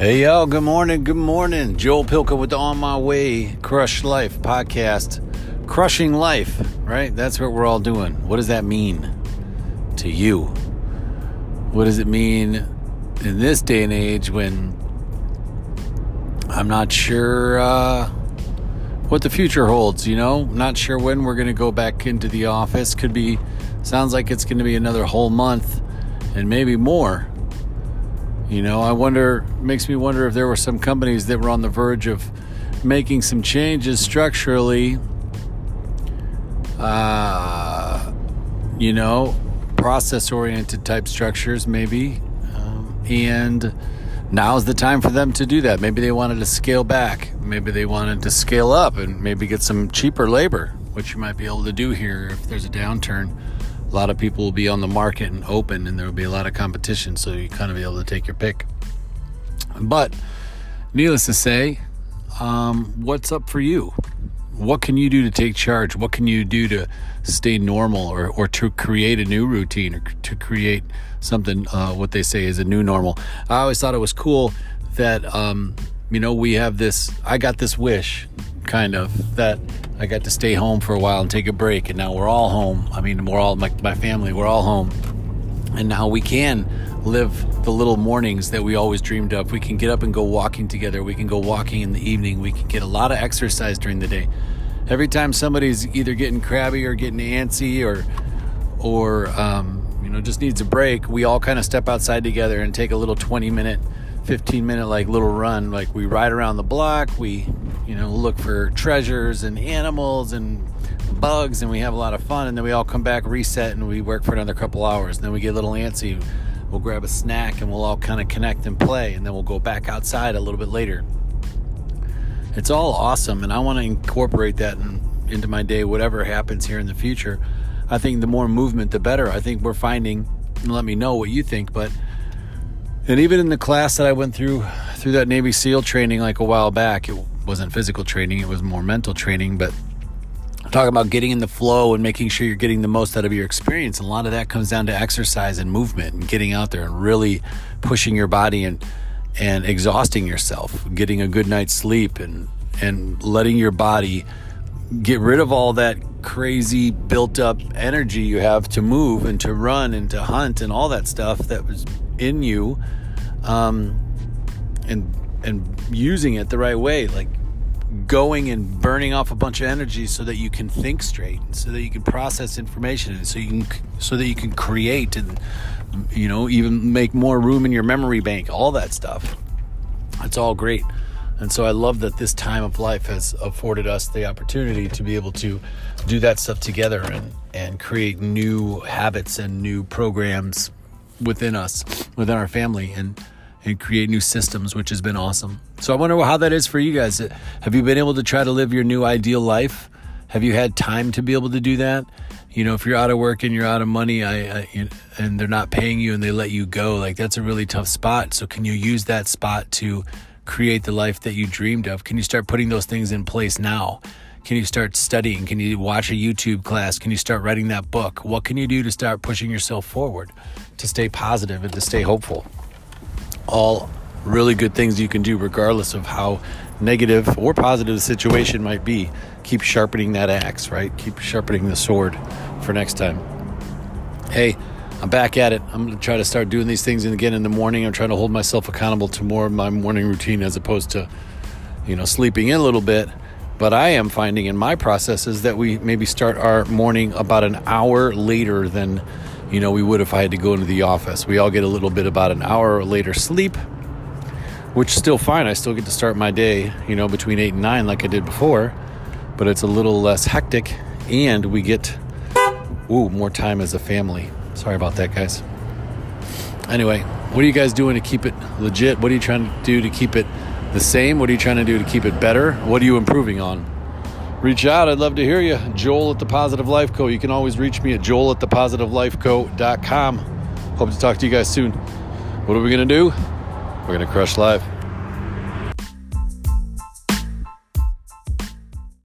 Hey, y'all, good morning, good morning. Joel Pilka with the On My Way Crush Life podcast. Crushing life, right? That's what we're all doing. What does that mean to you? What does it mean in this day and age when I'm not sure uh, what the future holds, you know? Not sure when we're going to go back into the office. Could be, sounds like it's going to be another whole month and maybe more. You know, I wonder, makes me wonder if there were some companies that were on the verge of making some changes structurally. Uh, you know, process oriented type structures, maybe. Um, and now's the time for them to do that. Maybe they wanted to scale back. Maybe they wanted to scale up and maybe get some cheaper labor, which you might be able to do here if there's a downturn a lot of people will be on the market and open, and there will be a lot of competition, so you kind of be able to take your pick. But needless to say, um, what's up for you? What can you do to take charge? What can you do to stay normal or, or to create a new routine or to create something, uh, what they say is a new normal? I always thought it was cool that, um, you know, we have this, I got this wish kind of that I got to stay home for a while and take a break, and now we're all home. I mean, we're all my, my family, we're all home, and now we can live the little mornings that we always dreamed of. We can get up and go walking together. We can go walking in the evening. We can get a lot of exercise during the day. Every time somebody's either getting crabby or getting antsy or or um, you know just needs a break, we all kind of step outside together and take a little 20 minute 15 minute like little run like we ride around the block we you know look for treasures and animals and bugs and we have a lot of fun and then we all come back reset and we work for another couple hours. And then we get a little antsy. We'll grab a snack and we'll all kind of connect and play and then we'll go back outside a little bit later. It's all awesome and i want to incorporate that in, into my day whatever happens here in the future. I think the more movement the better. I think we're finding let me know what you think but and even in the class that I went through through that Navy SEAL training like a while back, it wasn't physical training, it was more mental training, but talking about getting in the flow and making sure you're getting the most out of your experience. And a lot of that comes down to exercise and movement and getting out there and really pushing your body and and exhausting yourself, getting a good night's sleep and and letting your body get rid of all that crazy built up energy you have to move and to run and to hunt and all that stuff that was in you um, and and using it the right way, like going and burning off a bunch of energy so that you can think straight, so that you can process information, and so you can so that you can create and you know even make more room in your memory bank, all that stuff. It's all great. And so I love that this time of life has afforded us the opportunity to be able to do that stuff together and, and create new habits and new programs within us, within our family, and and create new systems, which has been awesome. So I wonder how that is for you guys. Have you been able to try to live your new ideal life? Have you had time to be able to do that? You know, if you're out of work and you're out of money, I, I and they're not paying you and they let you go, like that's a really tough spot. So can you use that spot to create the life that you dreamed of? Can you start putting those things in place now? Can you start studying? Can you watch a YouTube class? Can you start writing that book? What can you do to start pushing yourself forward, to stay positive and to stay hopeful? All really good things you can do, regardless of how negative or positive the situation might be. Keep sharpening that axe, right? Keep sharpening the sword for next time. Hey, I'm back at it. I'm going to try to start doing these things again in the morning. I'm trying to hold myself accountable to more of my morning routine as opposed to, you know, sleeping in a little bit but I am finding in my processes that we maybe start our morning about an hour later than, you know, we would if I had to go into the office. We all get a little bit about an hour later sleep, which is still fine. I still get to start my day, you know, between 8 and 9 like I did before, but it's a little less hectic and we get, ooh, more time as a family. Sorry about that, guys. Anyway, what are you guys doing to keep it legit? What are you trying to do to keep it the same? What are you trying to do to keep it better? What are you improving on? Reach out. I'd love to hear you. Joel at the Positive Life Co. You can always reach me at joel at the positivelifeco.com. Hope to talk to you guys soon. What are we going to do? We're going to crush life.